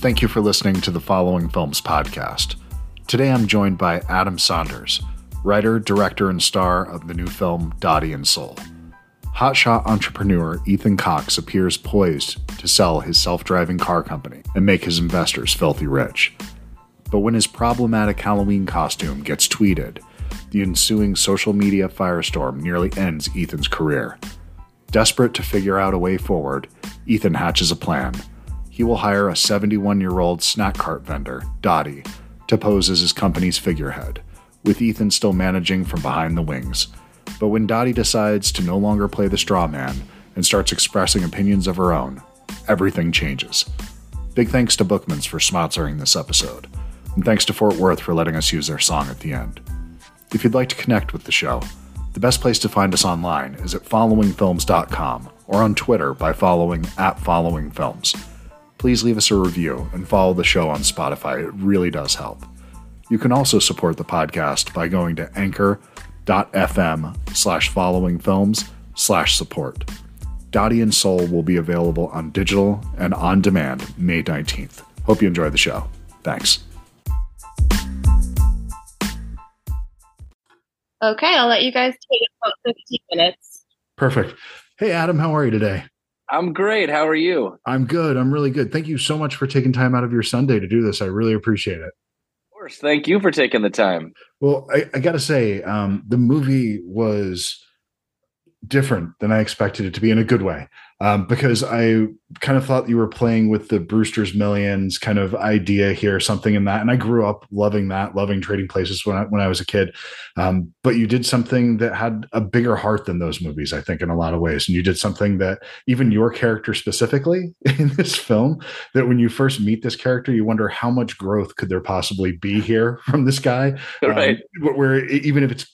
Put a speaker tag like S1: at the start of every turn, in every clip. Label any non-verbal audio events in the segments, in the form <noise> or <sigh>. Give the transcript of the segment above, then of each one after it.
S1: Thank you for listening to the Following Films podcast. Today I'm joined by Adam Saunders, writer, director, and star of the new film Dotty and Soul. Hotshot entrepreneur Ethan Cox appears poised to sell his self driving car company and make his investors filthy rich. But when his problematic Halloween costume gets tweeted, the ensuing social media firestorm nearly ends Ethan's career. Desperate to figure out a way forward, Ethan hatches a plan. He will hire a 71 year old snack cart vendor, Dotty, to pose as his company's figurehead, with Ethan still managing from behind the wings. But when Dotty decides to no longer play the straw man and starts expressing opinions of her own, everything changes. Big thanks to Bookmans for sponsoring this episode, and thanks to Fort Worth for letting us use their song at the end. If you'd like to connect with the show, the best place to find us online is at followingfilms.com or on Twitter by following at followingfilms. Please leave us a review and follow the show on Spotify. It really does help. You can also support the podcast by going to anchor.fm slash followingfilms slash support. Dotty and Soul will be available on digital and on demand May 19th. Hope you enjoy the show. Thanks.
S2: Okay, I'll let you guys take about 15 minutes.
S1: Perfect. Hey, Adam, how are you today?
S3: I'm great. How are you?
S1: I'm good. I'm really good. Thank you so much for taking time out of your Sunday to do this. I really appreciate it.
S3: Of course. Thank you for taking the time.
S1: Well, I, I got to say, um, the movie was different than I expected it to be in a good way um, because I kind of thought you were playing with the Brewster's Millions kind of idea here, something in that. And I grew up loving that, loving trading places when I, when I was a kid. Um, but you did something that had a bigger heart than those movies, I think, in a lot of ways. And you did something that even your character specifically <laughs> in this film, that when you first meet this character, you wonder how much growth could there possibly be here from this guy. <laughs>
S3: Right.
S1: Um, where even if it's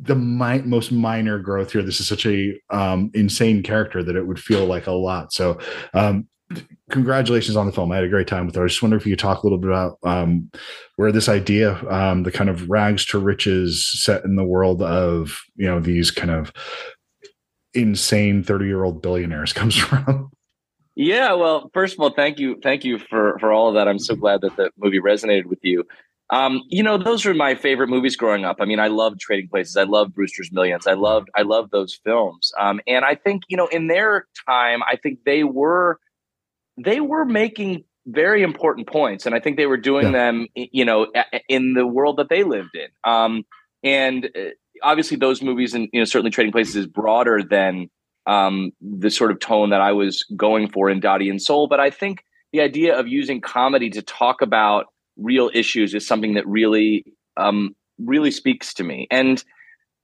S1: the mi- most minor growth here. This is such a um, insane character that it would feel like a lot. So, um, congratulations on the film. I had a great time with it. I just wonder if you could talk a little bit about um, where this idea, um, the kind of rags to riches set in the world of you know these kind of insane thirty year old billionaires <laughs> comes from.
S3: Yeah, well, first of all, thank you, thank you for for all of that. I'm so glad that the movie resonated with you. Um, you know, those are my favorite movies growing up. I mean, I loved Trading Places. I loved Brewster's Millions. I loved, I loved those films. Um, and I think, you know, in their time, I think they were, they were making very important points, and I think they were doing yeah. them, you know, in the world that they lived in. Um, and uh, obviously, those movies, and you know, certainly Trading Places is broader than um, the sort of tone that I was going for in Dotty and Soul. But I think the idea of using comedy to talk about real issues is something that really um, really speaks to me. And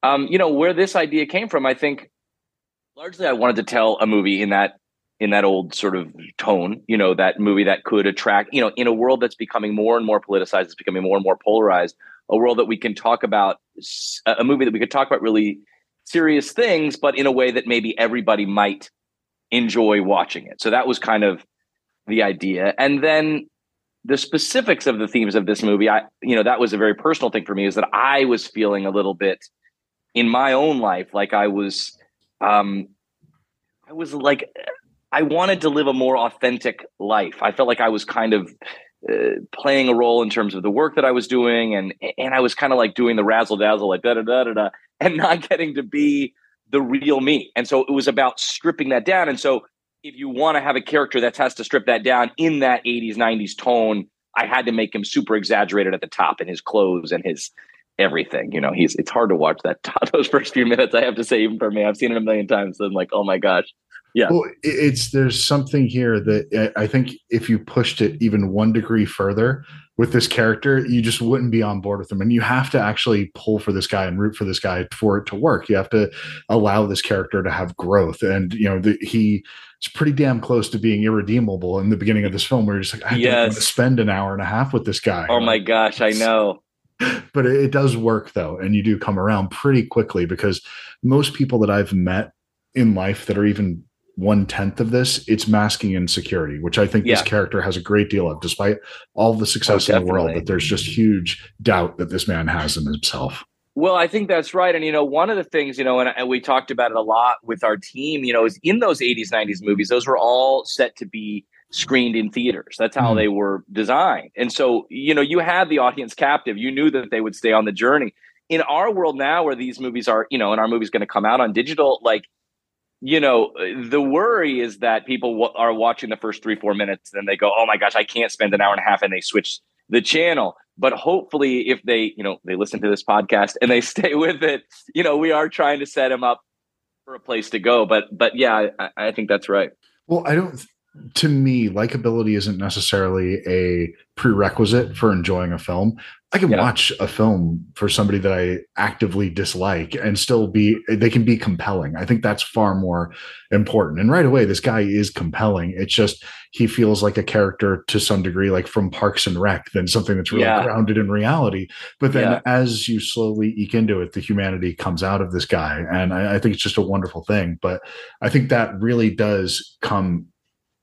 S3: um, you know where this idea came from, I think largely I wanted to tell a movie in that in that old sort of tone, you know, that movie that could attract, you know, in a world that's becoming more and more politicized, it's becoming more and more polarized, a world that we can talk about, a movie that we could talk about really serious things, but in a way that maybe everybody might enjoy watching it. So that was kind of the idea. And then the specifics of the themes of this movie, I you know that was a very personal thing for me. Is that I was feeling a little bit in my own life like I was, um, I was like I wanted to live a more authentic life. I felt like I was kind of uh, playing a role in terms of the work that I was doing, and and I was kind of like doing the razzle dazzle, like da da da da da, and <laughs> not getting to be the real me. And so it was about stripping that down. And so if you want to have a character that has to strip that down in that 80s 90s tone i had to make him super exaggerated at the top in his clothes and his everything you know he's it's hard to watch that <laughs> those first few minutes i have to say even for me i've seen it a million times so i'm like oh my gosh yeah.
S1: Well it's there's something here that i think if you pushed it even one degree further with this character, you just wouldn't be on board with him. And you have to actually pull for this guy and root for this guy for it to work. You have to allow this character to have growth. And, you know, the, he is pretty damn close to being irredeemable in the beginning of this film where you're just like, I yes. don't want to spend an hour and a half with this guy.
S3: Oh my gosh, I know. <laughs>
S1: But it, it does work though. And you do come around pretty quickly because most people that I've met in life that are even one tenth of this, it's masking insecurity, which I think yeah. this character has a great deal of, despite all the success oh, in the world. That there's just huge doubt that this man has in himself.
S3: Well, I think that's right. And, you know, one of the things, you know, and, and, we talked about it a lot with our team, you know, is in those 80s, 90s movies, those were all set to be screened in theaters. That's how mm. they were designed. And so, you know, you had the audience captive. You knew that they would stay on the journey. In our world now, where these movies are, you know, and our movie's going to come out on digital, like, you know, the worry is that people w- are watching the first three, four minutes and they go, oh my gosh, I can't spend an hour and a half and they switch the channel. But hopefully, if they, you know, they listen to this podcast and they <laughs> stay with it, you know, we are trying to set them up for a place to go. But, but yeah, I, I think that's right.
S1: Well, I don't to me, likability isn't necessarily a prerequisite for enjoying a film. I can yeah. watch a film for somebody that I actively dislike and still be, they can be compelling. I think that's far more important. And right away, this guy is compelling. It's just, he feels like a character to some degree, like from Parks and Rec, than something that's really yeah. grounded in reality. But then yeah. as you slowly eke into it, the humanity comes out of this guy. And I, I think it's just a wonderful thing. But I think that really does come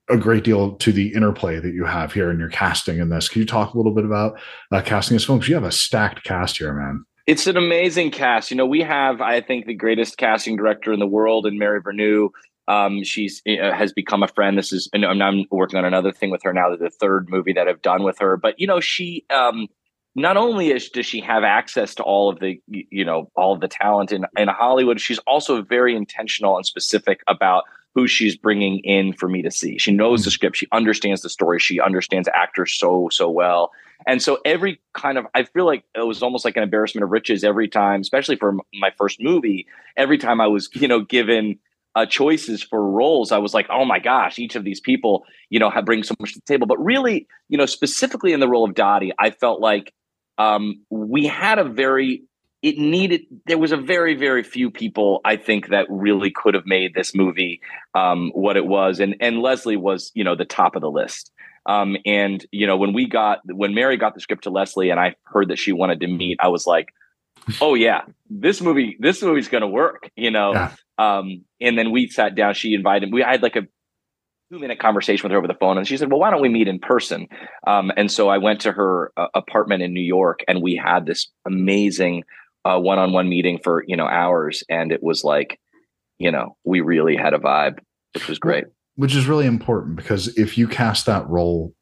S1: a great deal to the interplay that you have here in your casting in this. Can you talk a little bit about uh, casting this film? Because you have a stacked cast here, man.
S3: It's an amazing cast. You know, we have, I think, the greatest casting director in the world in Mary Vernieu. Um, she's uh, has become a friend. This is, and I'm working on another thing with her now. The third movie that I've done with her, but you know, she um, not only is does she have access to all of the you know all of the talent in in Hollywood, she's also very intentional and specific about who she's bringing in for me to see. She knows the mm. script, she understands the story, she understands actors so so well. And so every kind of I feel like it was almost like an embarrassment of riches every time, especially for my first movie, every time I was, you know, given uh, choices for roles, I was like, oh my gosh, each of these people, you know, have bring so much to the table. But really, you know, specifically in the role of Dotty, I felt like um, we had a very it needed there was a very very few people i think that really could have made this movie um, what it was. And and leslie was you know the top of the list. Um, and you know when we got when mary got the script to leslie and i heard that she wanted to meet i was like oh yeah this movie this movie's gonna work you know? Yeah. um, and then we sat down she invited we I had like a two minute conversation with her over the phone and she said well why don't we meet in person? Um, and so i went to her uh, apartment in new york and we had this amazing a one-on-one meeting for you know hours and it was like you know we really had a vibe which was great.
S1: Which is really important because if you cast that role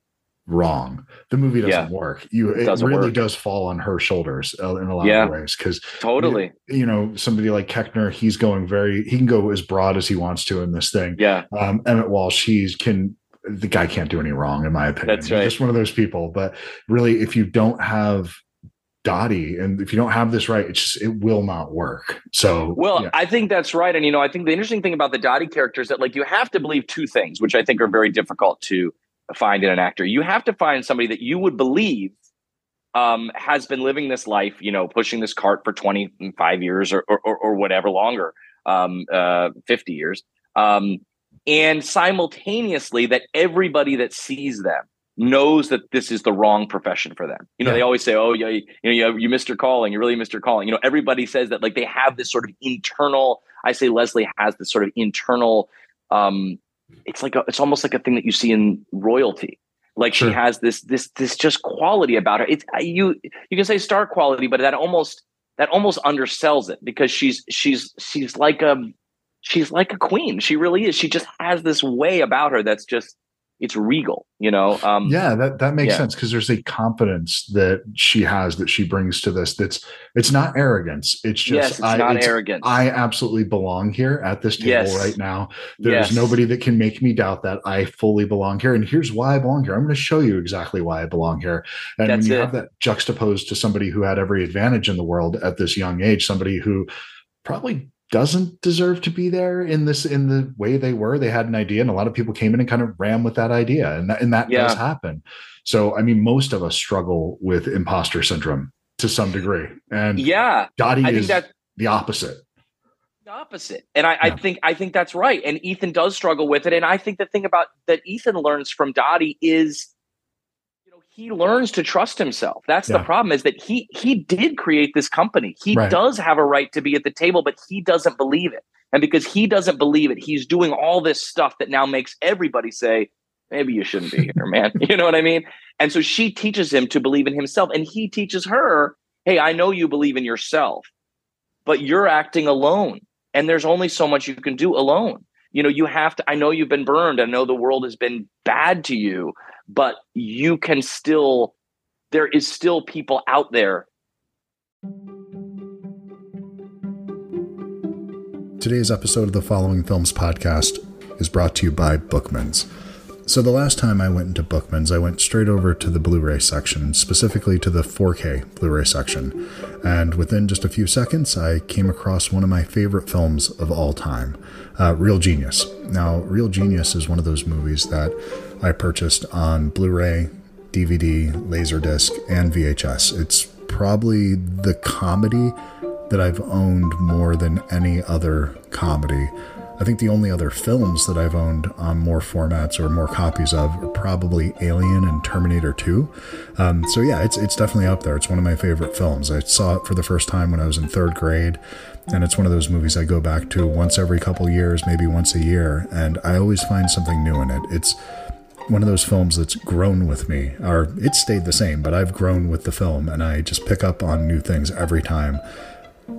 S1: wrong the movie doesn't yeah. work. You it, it really work. does fall on her shoulders uh, in a lot yeah. of ways because
S3: totally.
S1: you, you, know somebody like keckner he's going very he can go as broad as he wants to in this thing.
S3: Yeah.
S1: Um emmet walsh he's can the guy can't do any wrong in my opinion.
S3: That's right.
S1: he's just one of those people but really if you don't have Dotty, and if you don't have this right, it's just it will not work. So,
S3: well, yeah. I think that's right, and you know, I think the interesting thing about the dotty character is that like you have to believe two things, which I think are very difficult to find in an actor. You have to find somebody that you would believe um, has been living this life, you know, pushing this cart for twenty five years or, or or, whatever longer, um, uh, fifty years, um, and simultaneously that everybody that sees them knows that this is the wrong profession for them. You know, yeah. they always say, "Oh, yeah, you, know, you, you missed your calling. You really missed your calling." You know, everybody says that like they have this sort of internal. I say Leslie has this sort of internal. Um, it's like a, it's almost like a thing that you see in royalty. Like sure. she has this this this just quality about her. It's you you can say star quality, but that almost that almost undersells it because she's she's she's like a she's like a queen. She really is. She just has this way about her that's just it's regal you know um,
S1: yeah that that makes yeah. sense because there's a confidence that she has that she brings to this that's it's not arrogance it's just
S3: yes, it's I, not it's, arrogance
S1: i absolutely belong here at this table yes. right now there's yes. nobody that can make me doubt that i fully belong here and here's why i belong here i'm going to show you exactly why i belong here and that's when you it. have that juxtaposed to somebody who had every advantage in the world at this young age somebody who probably doesn't deserve to be there in this in the way they were. They had an idea, and a lot of people came in and kind of ran with that idea, and that, and that yeah. does happen. So, I mean, most of us struggle with imposter syndrome to some degree, and
S3: yeah,
S1: Dotty I is the opposite.
S3: The opposite, and I, yeah. I think I think that's right. And Ethan does struggle with it, and I think the thing about that Ethan learns from Dotty is he learns to trust himself. That's yeah. the problem is that he he did create this company. He right. does have a right to be at the table, but he doesn't believe it. And because he doesn't believe it, he's doing all this stuff that now makes everybody say, maybe you shouldn't be here, man. <laughs> you know what I mean? And so she teaches him to believe in himself and he teaches her, "Hey, I know you believe in yourself, but you're acting alone and there's only so much you can do alone." you know, you have to, I know you've been burned. I know the world has been bad to you, but you can still, there is still people out there.
S1: Today's episode of the Following Films podcast is brought to you by Bookmans. So, the last time I went into Bookmans, I went straight over to the Blu ray section, specifically to the 4K Blu ray section. And within just a few seconds, I came across one of my favorite films of all time uh, Real Genius. Now, Real Genius is one of those movies that I purchased on Blu ray, DVD, Laserdisc, and VHS. It's probably the comedy that I've owned more than any other comedy. I think the only other films that I've owned on more formats or more copies of are probably Alien and Terminator 2. Um, so yeah, it's it's definitely up there. It's one of my favorite films. I saw it for the first time when I was in third grade, and it's one of those movies I go back to once every couple years, maybe once a year, and I always find something new in it. It's one of those films that's grown with me, or it stayed the same, but I've grown with the film, and I just pick up on new things every time.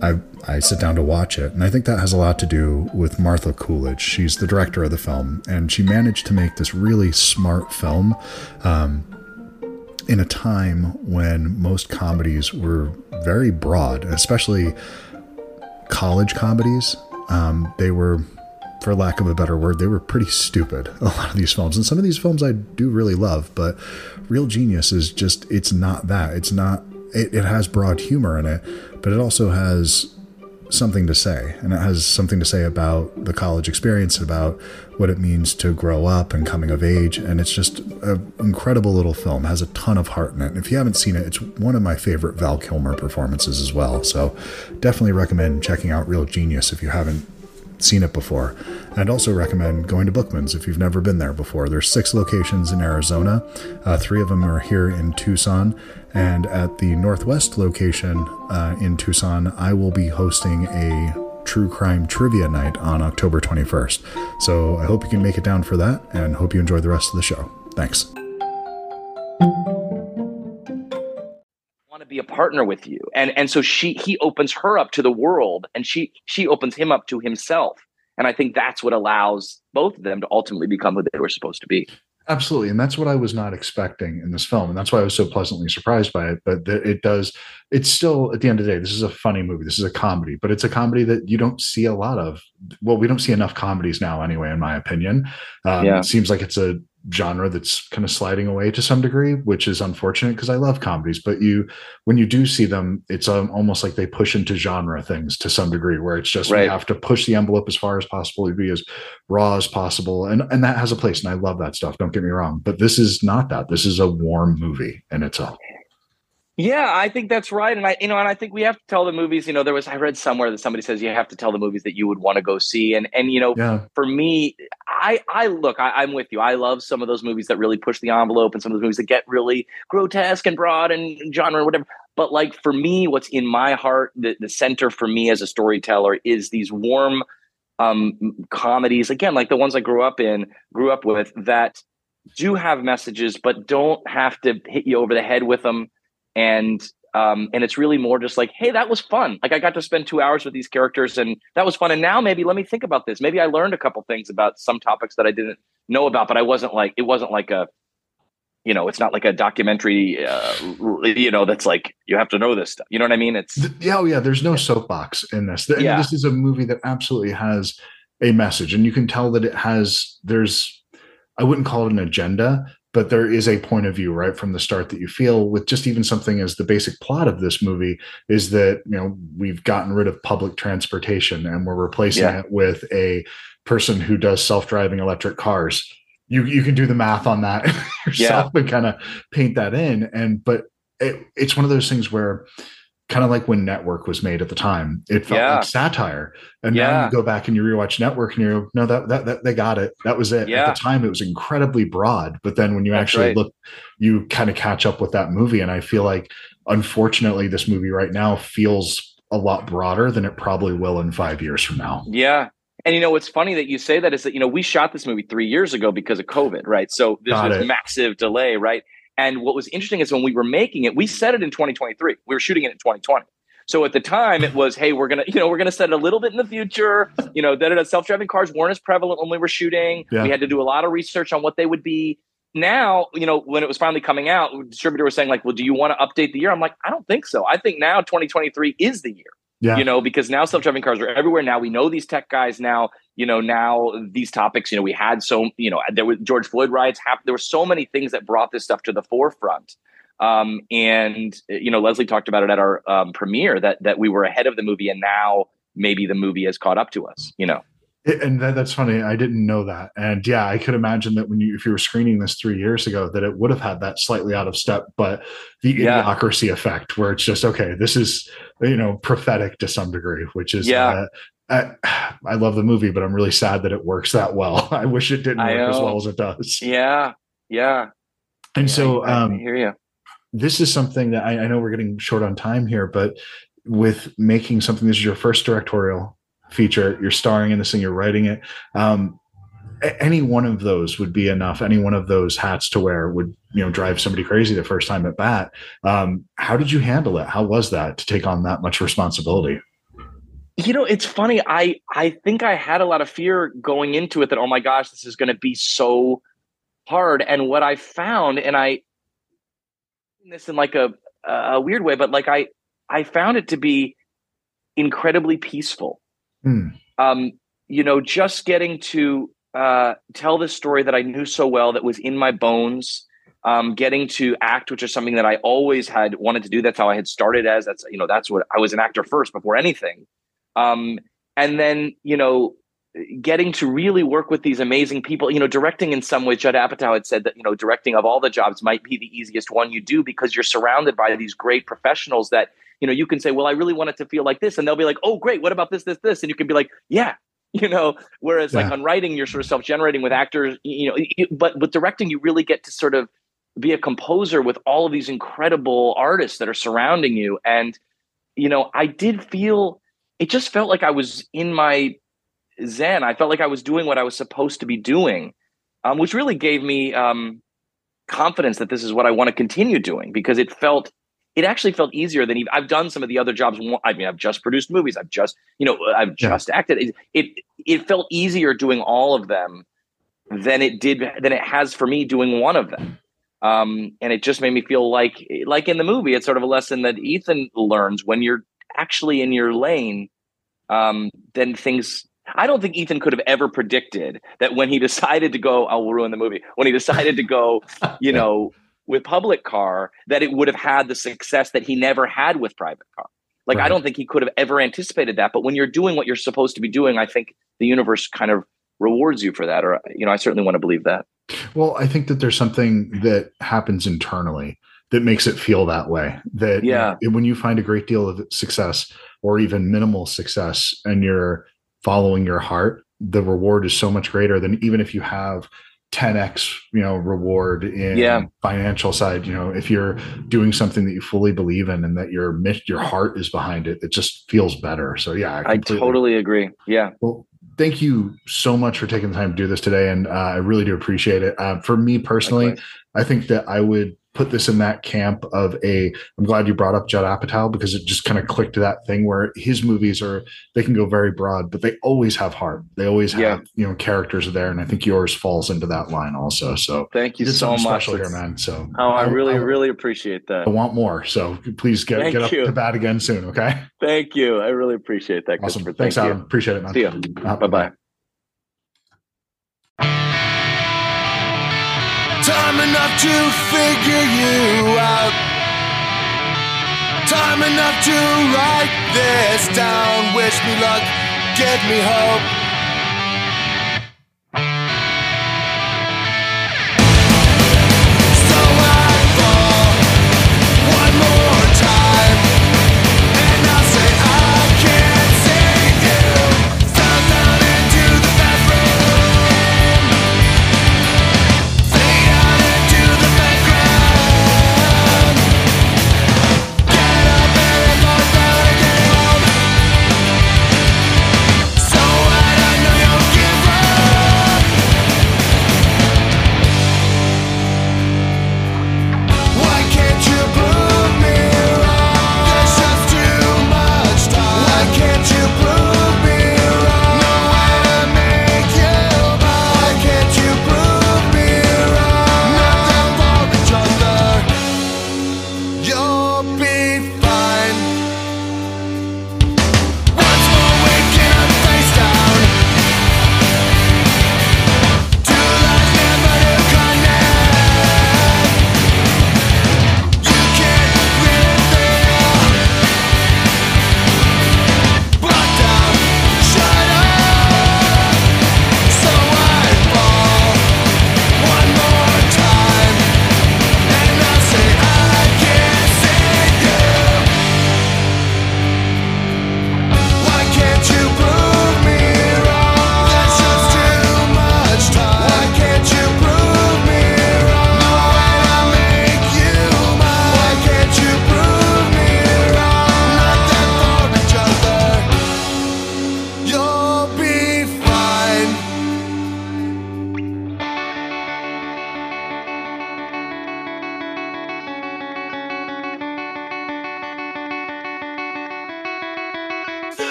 S1: I, I sit down to watch it. And I think that has a lot to do with Martha Coolidge. She's the director of the film, and she managed to make this really smart film um, in a time when most comedies were very broad, especially college comedies. Um, they were, for lack of a better word, they were pretty stupid, <laughs> a lot of these films. And some of these films I do really love, but Real Genius is just, it's not that. It's not, it, it has broad humor in it but it also has something to say and it has something to say about the college experience about what it means to grow up and coming of age and it's just an incredible little film it has a ton of heart in it. And if you haven't seen it it's one of my favorite val kilmer performances as well so definitely recommend checking out real genius if you haven't seen it before. I'd also recommend going to Bookman's if you've never been there before. There's six locations in Arizona. Uh, three of them are here in Tucson. And at the Northwest location uh, in Tucson, I will be hosting a true crime trivia night on October 21st. So I hope you can make it down for that and hope you enjoy the rest of the show. Thanks.
S3: Be a partner with you and and so she he opens her up to the world and she she opens him up to himself and i think that's what allows both of them to ultimately become who they were supposed to be
S1: Absolutely. And that's what I was not expecting in this film. And that's why I was so pleasantly surprised by it. But it does, it's still, at the end of the day, this is a funny movie. This is a comedy, but it's a comedy that you don't see a lot of. Well, we don't see enough comedies now, anyway, in my opinion. Um, yeah. It seems like it's a genre that's kind of sliding away to some degree, which is unfortunate because I love comedies. But you, when you do see them, it's um, almost like they push into genre things to some degree, where it's just right. we have to push the envelope as far as possible, to be as raw as possible, and and that has a place, and I love that stuff. Don't get me wrong, but this is not that. This is a warm movie in itself.
S3: Yeah, I think that's right, and I, you know, and I think we have to tell the movies. You know, there was I read somewhere that somebody says you have to tell the movies that you would want to go see, and and you know, yeah. for me, I I look, I, am with you. I love some of those movies that really push the envelope, and some of those movies that get really grotesque and broad and genre and whatever. But like for me, what's in my heart, the the center for me as a storyteller is these warm um, comedies. Again, like the ones I grew up in, grew up with that do have messages, but don't have to hit you over the head with them and um, and it's really more just like, hey, that was fun. Like I got to spend two hours with these characters, and that was fun. And now maybe let me think about this. Maybe I learned a couple things about some topics that I didn't know about, but I wasn't like it wasn't like a, you know, it's not like a documentary, uh, you know, that's like you have to know this stuff. You know what I mean? It's
S1: yeah, oh yeah. There's no soapbox in this. yeah. this is a movie that absolutely has a message, and you can tell that it has. There's I wouldn't call it an agenda, but there is a point of view right from the start that you feel with just even something as the basic plot of this movie is that you know we've gotten rid of public transportation and we're replacing yeah. it with a person who does self-driving electric cars you you can do the math on that <laughs> yourself yeah. and kind of paint that in and but it, it's one of those things where kind of like when Network was made at the time. It felt yeah. like satire. And yeah. now you go back and you rewatch Network and you no, that, that, that they got it. That was it. Yeah. At the time, it was incredibly broad. But then when you That's actually right. look, you kind of catch up with that movie. And I feel like, unfortunately, this movie right now feels a lot broader than it probably will in five years from now.
S3: Yeah. And you know what's funny that you say that is that you know we shot this movie three years ago because of COVID, right? So this massive delay, right? And what was interesting is when we were making it, we set it in 2023. We were shooting it in 2020. So at the time, it was, hey, we're gonna, you know, we're gonna set it a little bit in the future. You know, that self-driving cars weren't as prevalent when we were shooting.
S1: Yeah.
S3: We had to do a lot of research on what they would be. Now, you know, when it was finally coming out, the distributor was saying, like, well, do you want to update the year? I'm like, I don't think so. I think now 2023 is the year.
S1: Yeah.
S3: You know, because now self-driving cars are everywhere. Now we know these tech guys. Now, you know, now these topics. You know, we had so, you know, there was George Floyd riots. Happened. There were so many things that brought this stuff to the forefront. Um, and you know, Leslie talked about it at our um, premiere that that we were ahead of the movie, and now maybe the movie has caught up to us. You know.
S1: It- and that, that's funny. I didn't know that. And yeah, I could imagine that when you, if you were screening this three years ago, that it would have had that slightly out of step, but the
S3: Yeah.
S1: idiocracy effect where it's just, okay, this is, you know, prophetic to some degree, which is,
S3: Yeah.
S1: uh, I, I love the movie, but I'm really sad that it works that well. <laughs> I wish it didn't
S3: I
S1: work as well as it does.
S3: Yeah. Yeah.
S1: And
S3: Yeah,
S1: so,
S3: I, I
S1: um,
S3: hear you.
S1: this is something that I, I know we're getting short on time here, but with making something, this is your first directorial feature, you're starring in this thing, you're writing it. Um, any one of those would be enough. Any one of those hats to wear would, you know, drive somebody crazy the first time at bat. Um, how did you handle it? How was that to take on that much responsibility?
S3: You know, it's funny. I I think I had a lot of fear going into it that oh my gosh, this is going to be so hard. And what I found, and I this in like a a weird way, but like I I found it to be incredibly peaceful.
S1: Hmm.
S3: Um, you know, just getting to uh, tell this story that I knew so well, that was in my bones. Um, getting to act, which is something that I always had wanted to do. That's how I had started as. That's you know, that's what I was an actor first before anything. Um, and then you know, getting to really work with these amazing people. You know, directing in some ways. Judd Apatow had said that you know, directing of all the jobs might be the easiest one you do because you're surrounded by these great professionals that you know you can say, well, I really want it to feel like this, and they'll be like, oh, great, what about this, this, this, and you can be like, yeah. <laughs> You know, whereas like on writing, you're sort of self-generating with actors. You know, but with directing, you really get to sort of be a composer with all of these incredible artists that are surrounding you. And, you know, I did feel it just felt like I was in my zen. I felt like I was doing what I was supposed to be doing, um, which really gave me um, confidence that this is what I want to continue doing because it felt it actually felt easier than even, I've done some of the other jobs. I mean, I've just produced movies. I've just, you know, I've
S1: Yeah.
S3: just acted. It, it it felt easier doing all of them than it did than it has for me doing one of them. Um, and it just made me feel like like in the movie, it's sort of a lesson that Ethan learns when you're actually in your lane. Um, then things. I don't think Ethan could have ever predicted that when he <laughs> decided to go. I will ruin the movie. When he decided to go, <laughs> you know, with public car, that it would have had the success that he never had with private car. Like I don't think he could have ever anticipated that. But when you're doing what you're supposed to be doing, I think the universe kind of rewards you for that. Or you know, I certainly want to believe that.
S1: Well, I think that there's something that happens internally that makes it feel that way. That
S3: Yeah.
S1: when you find a great deal of success or even minimal success and you're following your heart, the reward is so much greater than even if you have 10x, you know, reward in
S3: Yeah.
S1: financial side. You know, if you're doing something that you fully believe in and that your your heart is behind it, it just feels better. So yeah,
S3: I
S1: completely-
S3: totally agree. Yeah.
S1: well, thank you so much for taking the time to do this today, and uh, I really do appreciate it. Uh, for me personally,
S3: Likewise.
S1: I think that I would put this in that camp of a. I'm glad you brought up Judd Apatow because it just kind of clicked to that thing where his movies are they can go very broad, but they always have heart. They always have
S3: Yeah.
S1: you know characters are there, and I think yours falls into that line also. So
S3: Thank you so much.
S1: special here, man. So
S3: Oh, I
S1: I-
S3: really,
S1: I-
S3: really appreciate that.
S1: I want more. So please get
S3: Thank
S1: get up
S3: you.
S1: to bat again soon. Okay.
S3: Thank you. I really appreciate that,
S1: Awesome.
S3: Christopher.
S1: Thanks,
S3: Thank
S1: Adam. Appreciate it, man.
S3: you. See ya.
S1: Uh,
S3: Bye
S4: Time enough to figure you out. Time enough to write this down. Wish me luck, give me hope.